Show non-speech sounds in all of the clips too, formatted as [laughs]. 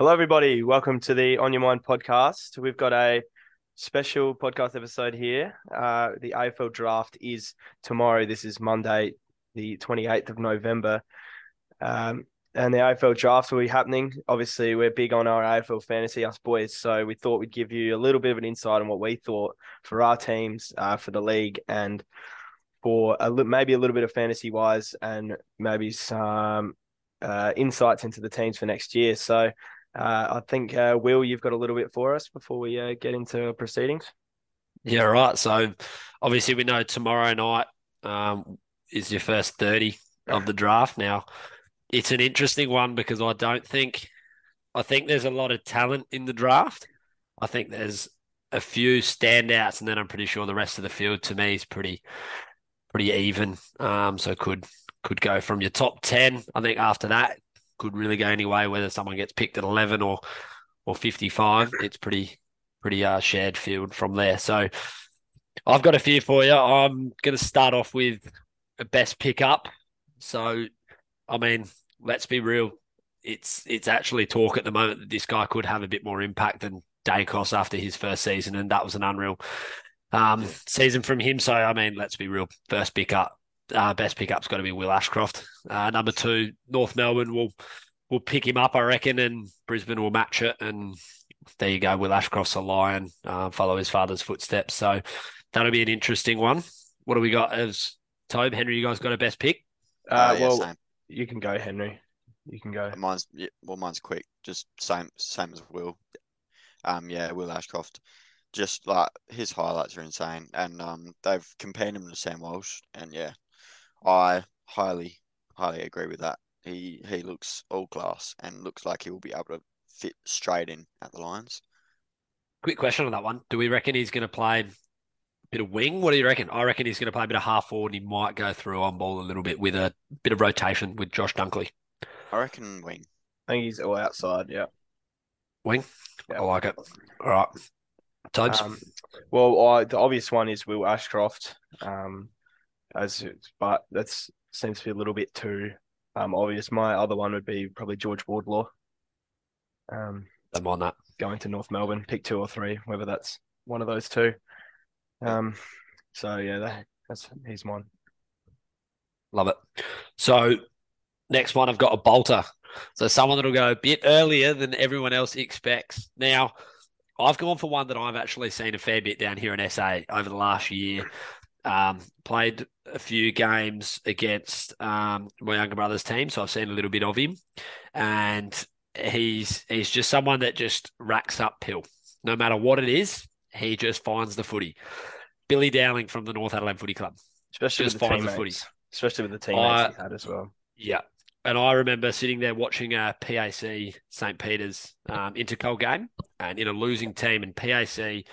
Hello, everybody. Welcome to the On Your Mind podcast. We've got a special podcast episode here. Uh, the AFL draft is tomorrow. This is Monday, the 28th of November. Um, and the AFL draft will be happening. Obviously, we're big on our AFL fantasy, us boys. So we thought we'd give you a little bit of an insight on what we thought for our teams, uh, for the league, and for a li- maybe a little bit of fantasy wise, and maybe some uh, insights into the teams for next year. So I think, uh, Will, you've got a little bit for us before we uh, get into proceedings. Yeah, right. So obviously we know tomorrow night um, is your first 30 of the draft. Now, it's an interesting one because I don't think I think there's a lot of talent in the draft. I think there's a few standouts, and then I'm pretty sure the rest of the field to me is pretty pretty even. Um, so could could go from your top 10. I think after that could really go any way, whether someone gets picked at 11 or or 55. It's pretty pretty uh, shared field from there. So I've got a few for you. I'm going to start off with a best pickup. So I mean, let's be real. It's it's actually talk at the moment that this guy could have a bit more impact than Daicos after his first season, and that was an unreal um, season from him. So I mean, let's be real. First pickup, uh, best pickup's got to be Will Ashcroft. Uh, number two, North Melbourne will will pick him up, I reckon, and Brisbane will match it. And there you go, Will Ashcroft's a lion, uh, follow his father's footsteps. So that'll be an interesting one. What do we got as Tobe? Henry, you guys got a best pick? Uh, Oh, yeah, well, same. you can go, Henry. You can go. Mine's yeah, well, mine's quick. Just same same as Will. Um, yeah, Will Ashcroft. Just like his highlights are insane, and um, they've compared him to Sam Walsh, and yeah, I highly highly agree with that. He he looks all class and looks like he will be able to fit straight in at the Lions. Quick question on that one. Do we reckon he's going to play a bit of wing? What do you reckon? I reckon he's going to play a bit of half forward and he might go through on ball a little bit with a bit of rotation with Josh Dunkley. I reckon wing. I think he's all outside. Yeah. Wing? Yeah. I like it. All right. Tobes? Um, well, I, the obvious one is Will Ashcroft. Um, as but that seems to be a little bit too um obvious. My other one would be probably George Wardlaw. Um, Don't mind that. going to North Melbourne, pick two or three, whether that's one of those two. Um, so yeah, that, that's he's mine. Love it. So next one, I've got a bolter. So someone that'll go a bit earlier than everyone else expects. Now, I've gone for one that I've actually seen a fair bit down here in SA over the last year. Um, played a few games against um, my younger brother's team, so I've seen a little bit of him, and he's he's just someone that just racks up pill. No matter what it is, he just finds the footy. Billy Dowling from the North Adelaide Footy Club. Especially Just with the find the footy. Especially with the teammates I- he had as well. Yeah. And I remember sitting there watching a PAC St. Peter's um, Intercol game and in a losing team, and PAC,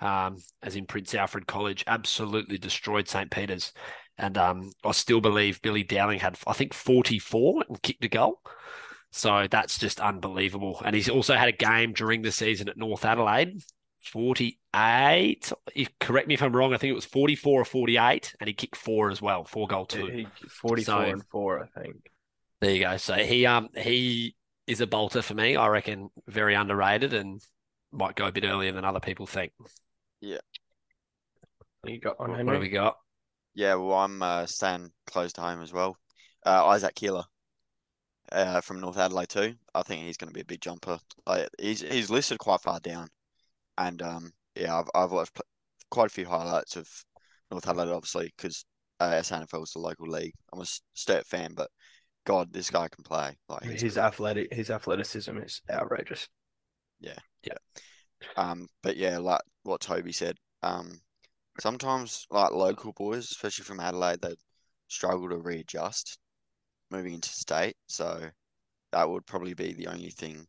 um, as in Prince Alfred College, absolutely destroyed St. Peter's. And um, I still believe Billy Dowling had, I think, 44 and kicked a goal. So that's just unbelievable. And he's also had a game during the season at North Adelaide, 48. You correct me if I'm wrong. I think it was 44 or 48, and he kicked four as well, four goal two. He, 44 So- and four, I think. There you go. So he um he is a bolter for me. I reckon very underrated and might go a bit earlier than other people think. Yeah you got on What, Henry. what do we got? Yeah, well, I'm uh, staying close to home as well. Uh, Isaac Keeler, uh, from North Adelaide too. I think he's going to be a big jumper. Like, he's he's listed quite far down, and um, yeah, I've I've watched quite a few highlights of North Adelaide, obviously, because uh, SANFL is the local league. I'm a Sturt fan, but God, this guy can play. Like, His athletic, his athleticism is outrageous. Yeah, yeah. Um, but yeah, like what Toby said, um, sometimes like local boys, especially from Adelaide, they struggle to readjust moving into state. So that would probably be the only thing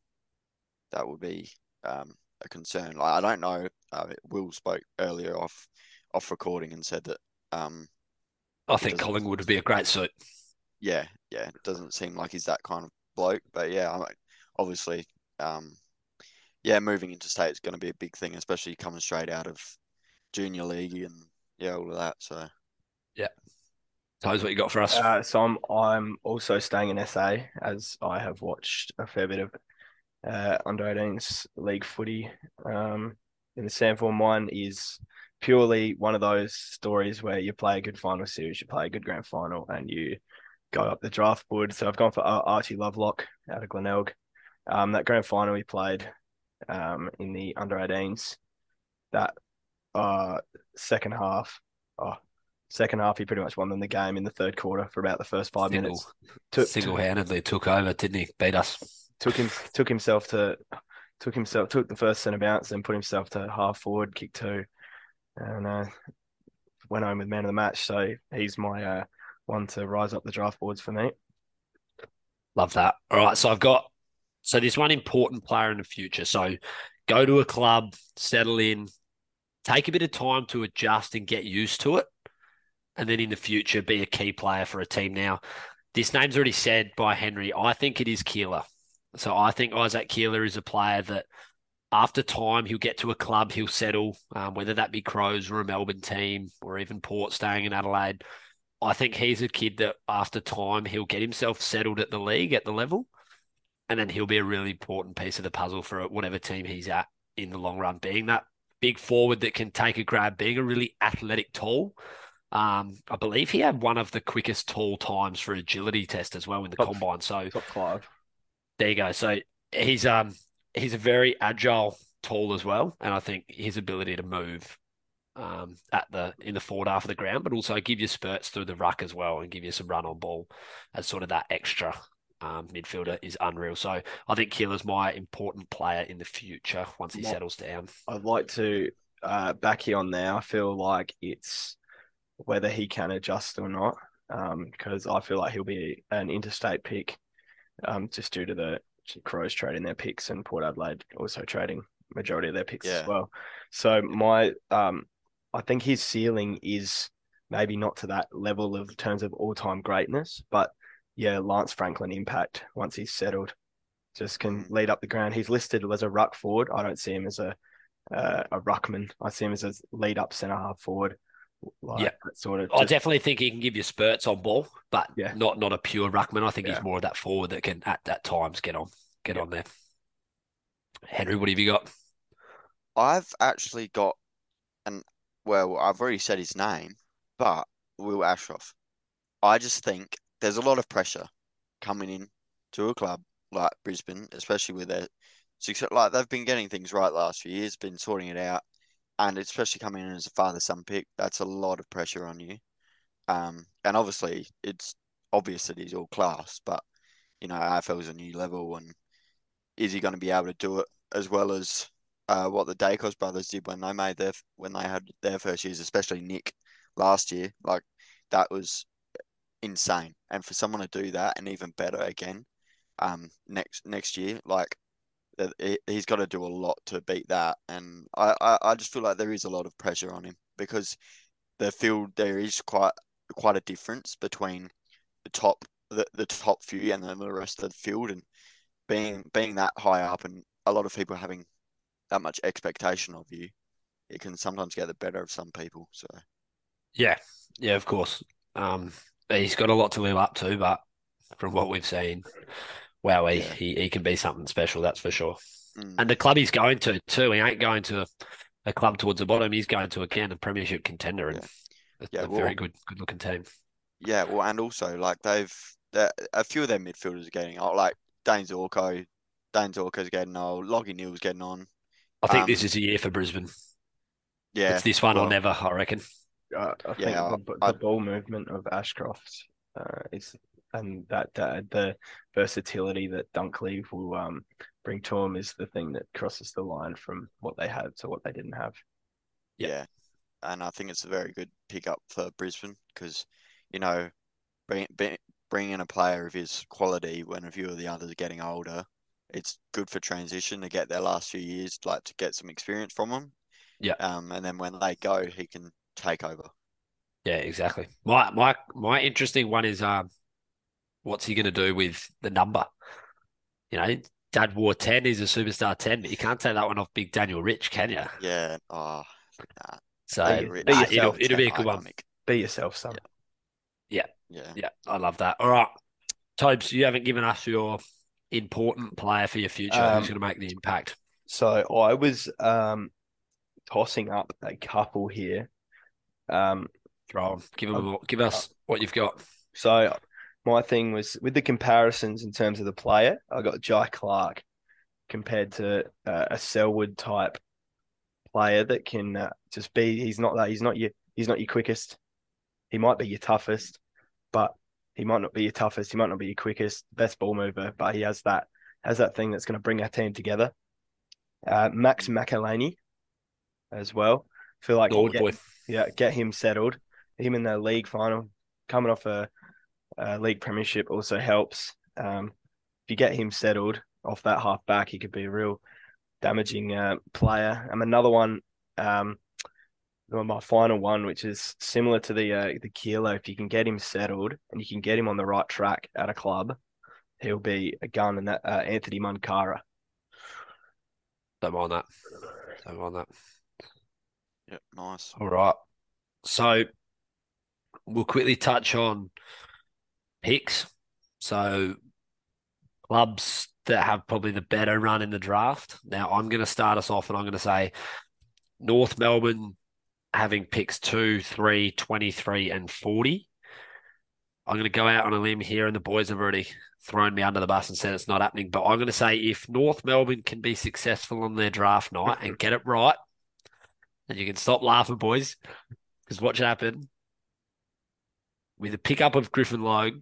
that would be um a concern. Like I don't know. Uh, Will spoke earlier off off recording and said that um I think Collingwood would be a great suit. yeah yeah it doesn't seem like he's that kind of bloke. But yeah, I'm obviously um yeah moving into state is going to be a big thing, especially coming straight out of junior league and yeah all of that. So yeah. Tobes, what you got for us? Uh, so I'm I'm also staying in SA as I have watched a fair bit of uh, under 18s league footy. Um, in the Sandform one is purely one of those stories where you play a good final series, you play a good grand final, and you go up the draft board. So I've gone for Archie Lovelock out of Glenelg. Um, that grand final he played um, in the under 18s. That uh, second half, oh, second half, he pretty much won them the game in the third quarter for about the first five Single, minutes. Took, single-handedly took over, didn't he? Beat us. Took him, took himself to, took himself, took the first centre bounce, and put himself to half forward, kick two, and uh, went home with man of the match. So he's my uh, one to rise up the draft boards for me. Love that. All right, so I've got so there's one important player in the future. So go to a club, settle in, take a bit of time to adjust and get used to it. And then in the future, be a key player for a team. Now, this name's already said by Henry. I think it is Keeler. So I think Isaac Keeler is a player that after time, he'll get to a club, he'll settle, um, whether that be Crows or a Melbourne team or even Port staying in Adelaide. I think he's a kid that after time, he'll get himself settled at the league at the level and then he'll be a really important piece of the puzzle for whatever team he's at in the long run. Being that big forward that can take a grab, being a really athletic tall. Um, I believe he had one of the quickest tall times for agility test as well in the top, combine. So top five. There you go. So he's um he's a very agile tall as well, and I think his ability to move um, at the in the forward half of the ground, but also give you spurts through the ruck as well, and give you some run on ball as sort of that extra um, midfielder is unreal. So I think Keeler's my important player in the future once he settles down. I'd like to uh, back you on there. I feel like it's whether he can adjust or not, because um, I feel like he'll be an interstate pick, um, just due to the Crows trading their picks and Port Adelaide also trading majority of their picks yeah. as well. So my, um, I think his ceiling is maybe not to that level of terms of all time greatness, but yeah, Lance Franklin impact once he's settled. Just can mm. lead up the ground. He's listed as a ruck forward. I don't see him as a uh, a ruckman. I see him as a lead up centre half forward. Like yeah, sort of. Just... I definitely think he can give you spurts on ball, but yeah. not not a pure ruckman. I think yeah. he's more of that forward that can at that times get on get yeah. on there. Henry, what have you got? I've actually got, and well, I've already said his name, but Will Ashcroft. I just think there's a lot of pressure coming in to a club like Brisbane, especially with their success. Like they've been getting things right last few years, been sorting it out, and especially coming in as a father-son pick, that's a lot of pressure on you. Um, and obviously it's obvious that he's all class, but you know AFL is a new level, and is he going to be able to do it as well as uh, what the Daicos brothers did when they made their when they had their first years, especially Nick last year? Like that was insane. And for someone to do that and even better again, um, next next year, like he's got to do a lot to beat that. And I, I, I just feel like there is a lot of pressure on him because the field there is quite quite a difference between the top the, the top few and then the rest of the field and being being that high up and a lot of people having that much expectation of you, it can sometimes get the better of some people. So yeah, yeah, of course. Um, he's got a lot to live up to, but from what we've seen, wow, he, yeah. he, he can be something special, that's for sure. Mm. And the club he's going to too, he ain't going to a club towards the bottom. He's going to again a premiership contender and yeah. a, yeah, a well, very good good looking team. Yeah, well, and also like they've a few of their midfielders are getting old, like Dane Zorko. Dane Zorko's getting old. Lachie Neale's getting on. I think um, this is a year for Brisbane. Yeah, it's this one well, or never. I reckon. I, I think yeah, the, I, the ball movement of Ashcroft uh, is and that uh, the versatility that Dunkley will um, bring to him is the thing that crosses the line from what they had to what they didn't have. Yeah, yeah. and I think it's a very good pickup for Brisbane because you know bring, bring, in a player of his quality when a few of the others are getting older. It's good for transition to get their last few years, like to get some experience from them. Yeah. Um, and then when they go, he can take over. Yeah, exactly. My my my interesting one is um, what's he going to do with the number? You know, Dad wore ten. He's a superstar ten, but you can't take that one off Big Daniel Rich, can you? Yeah. Oh. Nah. So be, be uh, it'll, it'll be a good iconic. one. Be yourself, son. Yeah. yeah. Yeah. Yeah. I love that. All right. Tobes, you haven't given us your important player for your future Um, who's going to make the impact? So I was um tossing up a couple here. Um. Give, 'em Um, give us what you've got. so my thing was with the comparisons in terms of the player, I got Jhye Clark compared to uh, a Selwood type player that can uh, just be. He's not that. He's not your. He's not your quickest. He might be your toughest, but he might not be your toughest. He might not be your quickest, best ball mover, but he has that has that thing that's going to bring our team together. Uh, Max Michalanney as well. Feel like Lord get- boy. yeah, get him settled. Him in the league final, coming off a, a league premiership also helps. Um, if you get him settled off that half back, he could be a real damaging uh, player. And another one, um, my final one, which is similar to the uh, the Keeler. If you can get him settled and you can get him on the right track at a club, he'll be a gun. And that uh, Anthony Munkara. Don't mind that. Don't mind that. Yep, nice. All right. So we'll quickly touch on picks. So clubs that have probably the better run in the draft. Now I'm going to start us off and I'm going to say North Melbourne having picks 2, 3, 23 and 40. I'm going to go out on a limb here and the boys have already thrown me under the bus and said it's not happening, but I'm going to say if North Melbourne can be successful on their draft night and get it right, then you can stop laughing, boys, because watch it happen. With the pickup of Griffin Logue,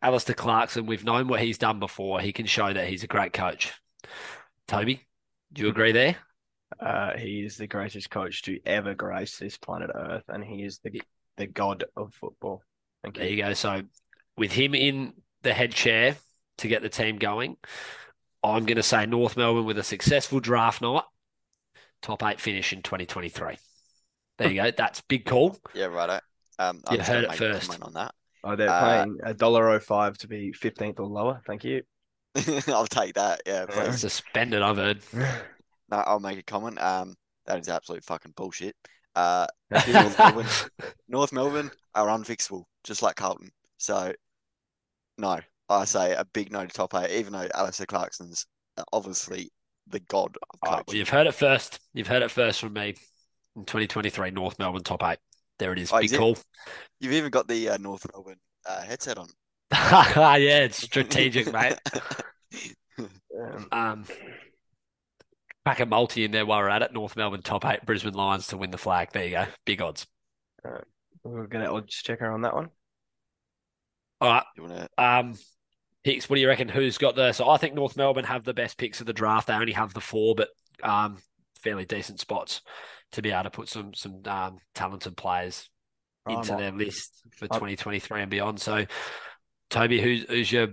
Alastair Clarkson, we've known what he's done before. He can show that he's a great coach. Toby, do you agree there? Uh, he is the greatest coach to ever grace this planet Earth, and he is the the god of football. Thank There you. you go. So with him in the head chair to get the team going, I'm going to say North Melbourne with a successful draft night, top eight finish in 2023. There you [laughs] go. That's big call. Yeah, righto. Um, I'm You just heard it first. on that. Oh, they're Uh, paying a dollar oh five to be fifteenth or lower. Thank you. [laughs] I'll take that. Yeah, Yeah. please. Suspended, I've heard. [laughs] No, I'll make a comment. Um, that is absolute fucking bullshit. Uh, North Melbourne, North Melbourne are unfixable, just like Carlton. So, no, I say a big no to top eight, even though Alastair Clarkson's obviously the god of All right, well, you've heard it first. You've heard it first from me. In 2023, North Melbourne top eight. There it is. Oh, Big is it? call. You've even got the uh, North Melbourne uh, headset on. [laughs] yeah, it's strategic, mate. [laughs] Um, pack a multi in there while we're at it. North Melbourne top eight, Brisbane Lions to win the flag. There you go. Big odds. we're gonna odds checker on that one. All right. You want to? Um, picks. What do you reckon? Who's got the? So I think North Melbourne have the best picks of the draft. They only have the four, but um, fairly decent spots to be able to put some some um, talented players into on- their list for 2023 and beyond. So, Toby, who's who's your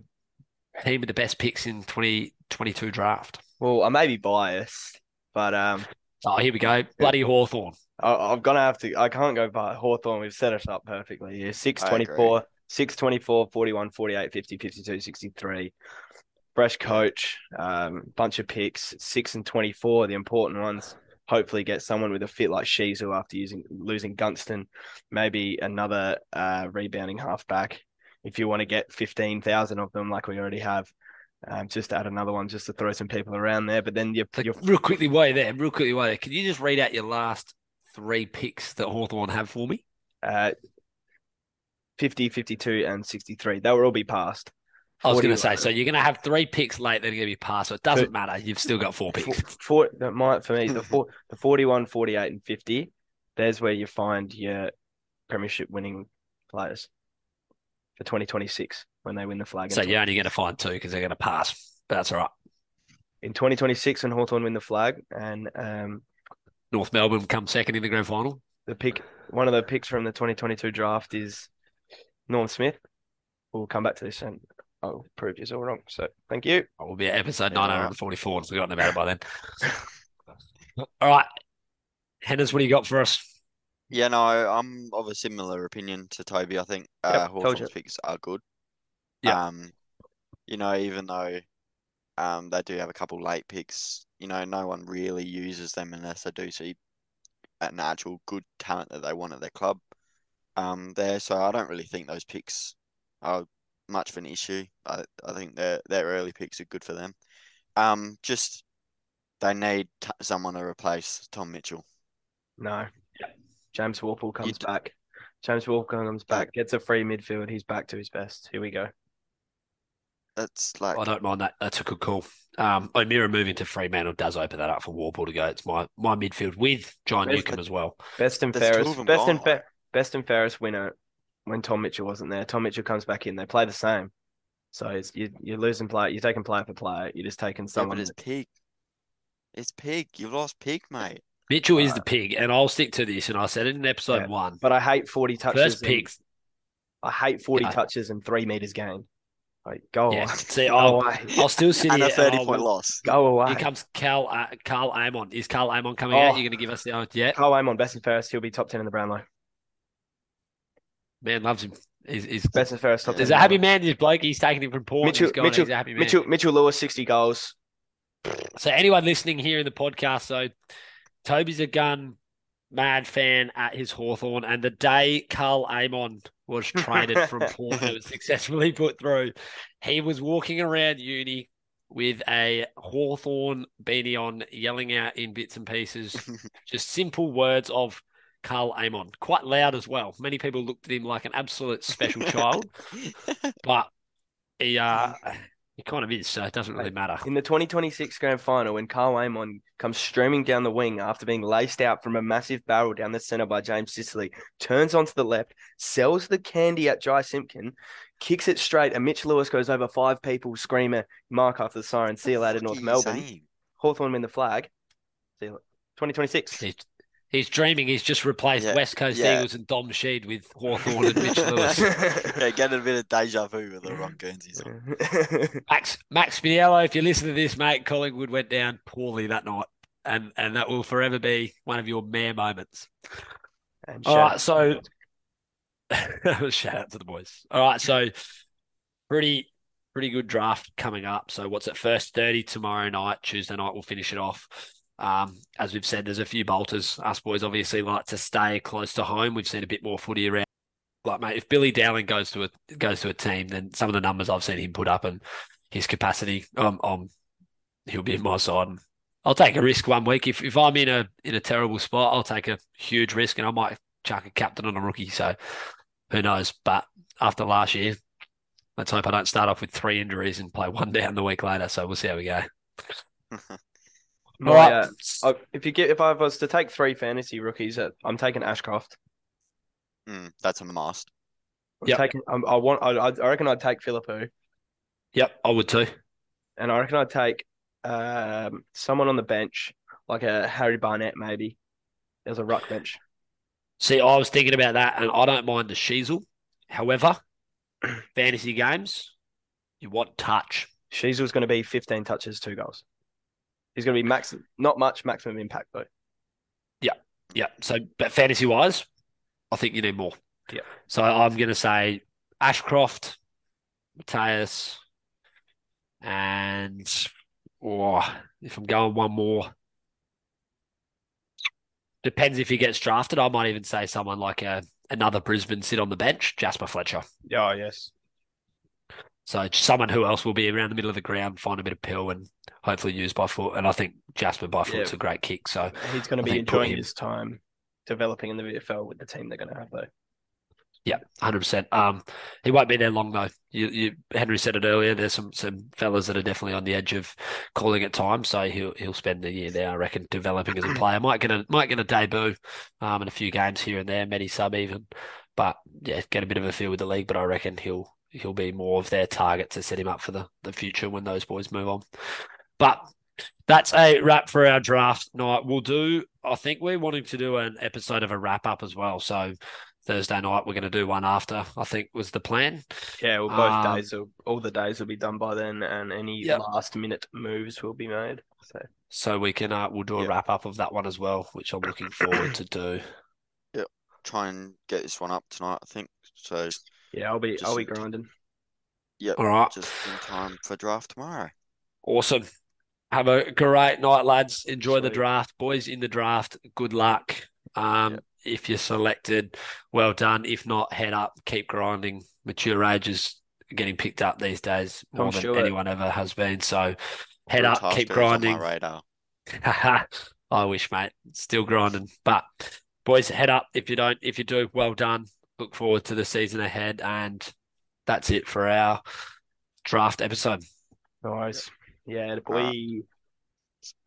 team with the best picks in 2022 draft? Well, I may be biased, but um, Oh, here we go. Bloody Hawthorn. I, I'm gonna have to. I can't go by Hawthorn. We've set it up perfectly here. 6, I agree. 24, 6, 24, 41, 48, 50, 52, 63. Fresh coach, um, bunch of picks, 6 and 24, the important ones. Hopefully get someone with a fit like Shizu after using losing Gunston. Maybe another uh, rebounding halfback. If you want to get 15,000 of them like we already have. Um, just add another one just to throw some people around there. But then you're, So, you're real quickly, you're there, real quickly, you're there, can you just read out your last three picks that Hawthorn have for me? uh, 50, 52, and 63. They will all be passed. I was going to say, so you're going to have three picks late that are going to be passed. So it doesn't matter. You've still got four Four, picks. [laughs] four, that might, for me, the, [laughs] four, the 41, 48, and 50, there's where you find your premiership winning players for 2026 when they win the flag. So you're only going to find two because they're going to pass. But that's all right. in 2026 when Hawthorn win the flag and um, North Melbourne come second in the grand final. the pick, one of the picks from the 2022 draft is Norm Smith. We'll come back to this and I'll prove you all wrong. So thank you. It will be at episode Yeah, 944. I've forgotten about it by then. [laughs] all right. Hennes, what do you got for us? Yeah, no, I'm of a similar opinion to Toby. I think uh, Yep, told Hawthorn's picks are good. Yeah. Um, you know, even though um they do have a couple late picks, you know, no one really uses them unless they do see an actual good talent that they want at their club. Um, there, so I don't really think those picks are much of an issue. I I think their their early picks are good for them. Um, just they need t- someone to replace Tom Mitchell. No. James Worpel comes d- back. James Worpel comes back, gets a free midfield. He's back to his best. Here we go. That's like I don't mind that. That's a good call. Um, O'Meara moving to Fremantle does open that up for Worpel to go. It's my my midfield with John Where's Newcombe as well. Best and fairest. Best and gone, fa- like. Best and fairest winner when Tom Mitchell wasn't there. Tom Mitchell comes back in. They play the same. So it's, you you're losing play. You're taking player for player. You're just taking yeah, someone. but it's Pig. It's Pig. You've lost Pig, mate. Mitchell is Uh, the pig, and I'll stick to this. And I said it in episode Yeah. one. but I hate forty touches. First and- pigs. I hate forty Yeah. touches and three meters gained. Like go Yeah. away. See, Go I'll, away. I'll still sit [laughs] And here. a thirty and point I'll- loss. Go away. Here comes Karl uh, Karl Amon. Is Karl Amon coming Oh. out? You're going to give us the oath yet? Karl Amon, best and fairest. He'll be top ten in the Brownlow. Man loves him. He's, he's, Best and fairest. There's a happy man. This bloke. He's taking him from Port. Mitchell- Mitchell, Mitchell- he's a happy man. Mitchell Mitchell Lewis, sixty goals. So anyone listening here in the podcast, so Toby's a gun mad fan at his Hawthorn, and the day Karl Amon was traded from Port and was successfully put through, he was walking around uni with a Hawthorn beanie on, yelling out in bits and pieces, [laughs] just simple words of Karl Amon, quite loud as well. Many people looked at him like an absolute special child, [laughs] but he uh he kind of is, so it doesn't really matter. In the 2026 grand final, when Karl Amon comes streaming down the wing after being laced out from a massive barrel down the centre by James Sicily, turns onto the left, sells the candy at Jai Simpkin, kicks it straight, and Mitch Lewis goes over five people, screamer, mark after the siren, see you later, North Melbourne. saying? Hawthorn win the flag. See you later. 2026. He's, he's dreaming. He's just replaced Yeah, West Coast yeah. Eagles and Dom Sheed with Hawthorn and Mitch [laughs] Lewis. Yeah, getting a bit of deja vu with the Ron Guernsey's. Max Max Spinello, if you listen to this, mate, Collingwood went down poorly that night, and and that will forever be one of your mayor moments. And All shout- right, so [laughs] shout out to the boys. All right, so pretty pretty good draft coming up. So what's it? First thirty tomorrow night, Tuesday night. We'll finish it off. Um, as we've said, there's a few bolters. Us boys obviously like to stay close to home. We've seen a bit more footy around. Like, mate, if Billy Dowling goes to a goes to a team, then some of the numbers I've seen him put up and his capacity, um, um, he'll be in my side. I'll take a risk one week. If if I'm in a in a terrible spot, I'll take a huge risk, and I might chuck a captain on a rookie. So who knows? But after last year, let's hope I don't start off with three injuries and play one [laughs] down the week later. So we'll see how we go. [laughs] My, All right. uh, I- if you get if I was to take three fantasy rookies, uh, I'm taking Ashcroft. Mm, that's a must. I'm taking. I'm, I want. I, I reckon I'd take Phillipou, Yep, I would too. and I reckon I'd take um someone on the bench like a Harry Barnett maybe. as a ruck bench. See, I was thinking about that, and I don't mind the Sheezel. However, [clears throat] fantasy games, you want touch. Sheezel's going to be 15 touches, two goals. He's going to be max, not much maximum impact though. Yeah. Yeah. So, but fantasy wise, I think you need more. Yeah. So I'm going to say Ashcroft, Mattaes, and or if I'm going one more, depends if he gets drafted. I might even say someone like a another Brisbane sit on the bench, Jasper Fletcher. Yeah, yes. So someone who else will be around the middle of the ground, find a bit of pill, and hopefully use by foot. And I think Jasper by foot's Yeah. a great kick. So He's going to be enjoying him- his time developing in the VFL with the team they're going to have though. Yeah, hundred percent. Um, he won't be there long though. You, you, Henry said it earlier. There's some some fellas that are definitely on the edge of calling it time. So he'll he'll spend the year there, I reckon, developing as a player. [clears throat] Might get a might get a debut, um, in a few games here and there, many sub even. But yeah, get a bit of a feel with the league. But I reckon he'll he'll be more of their target to set him up for the the future when those boys move on. But that's a wrap for our draft night. We'll do. I think we're wanting to do an episode of a wrap up as well. So. Thursday night. We're going to do one after. I think was the plan. Yeah, well, both Um, days, will, all the days will be done by then, and any Yep. last minute moves will be made. So So we can uh, we'll do a Yep. wrap up of that one as well, which I'm looking forward to do. Yep. Try and get this one up tonight, I think. So yeah, I'll be just I'll be grinding. Yep. All right. Just in time for draft tomorrow. Awesome. Have a great night, lads. Enjoy Sweet. the draft. Boys in the draft, good luck. Um, yep. If you're selected, well done. If not, head up, keep grinding. Mature ages getting picked up these days more I'm than sure anyone it. ever has been. So head Fantastic. up, keep grinding. radar. [laughs] I wish, mate. Still grinding. But boys, head up. If you don't, if you do, well done look forward to the season ahead. And that's it for our draft episode. Nice. Yeah, uh, we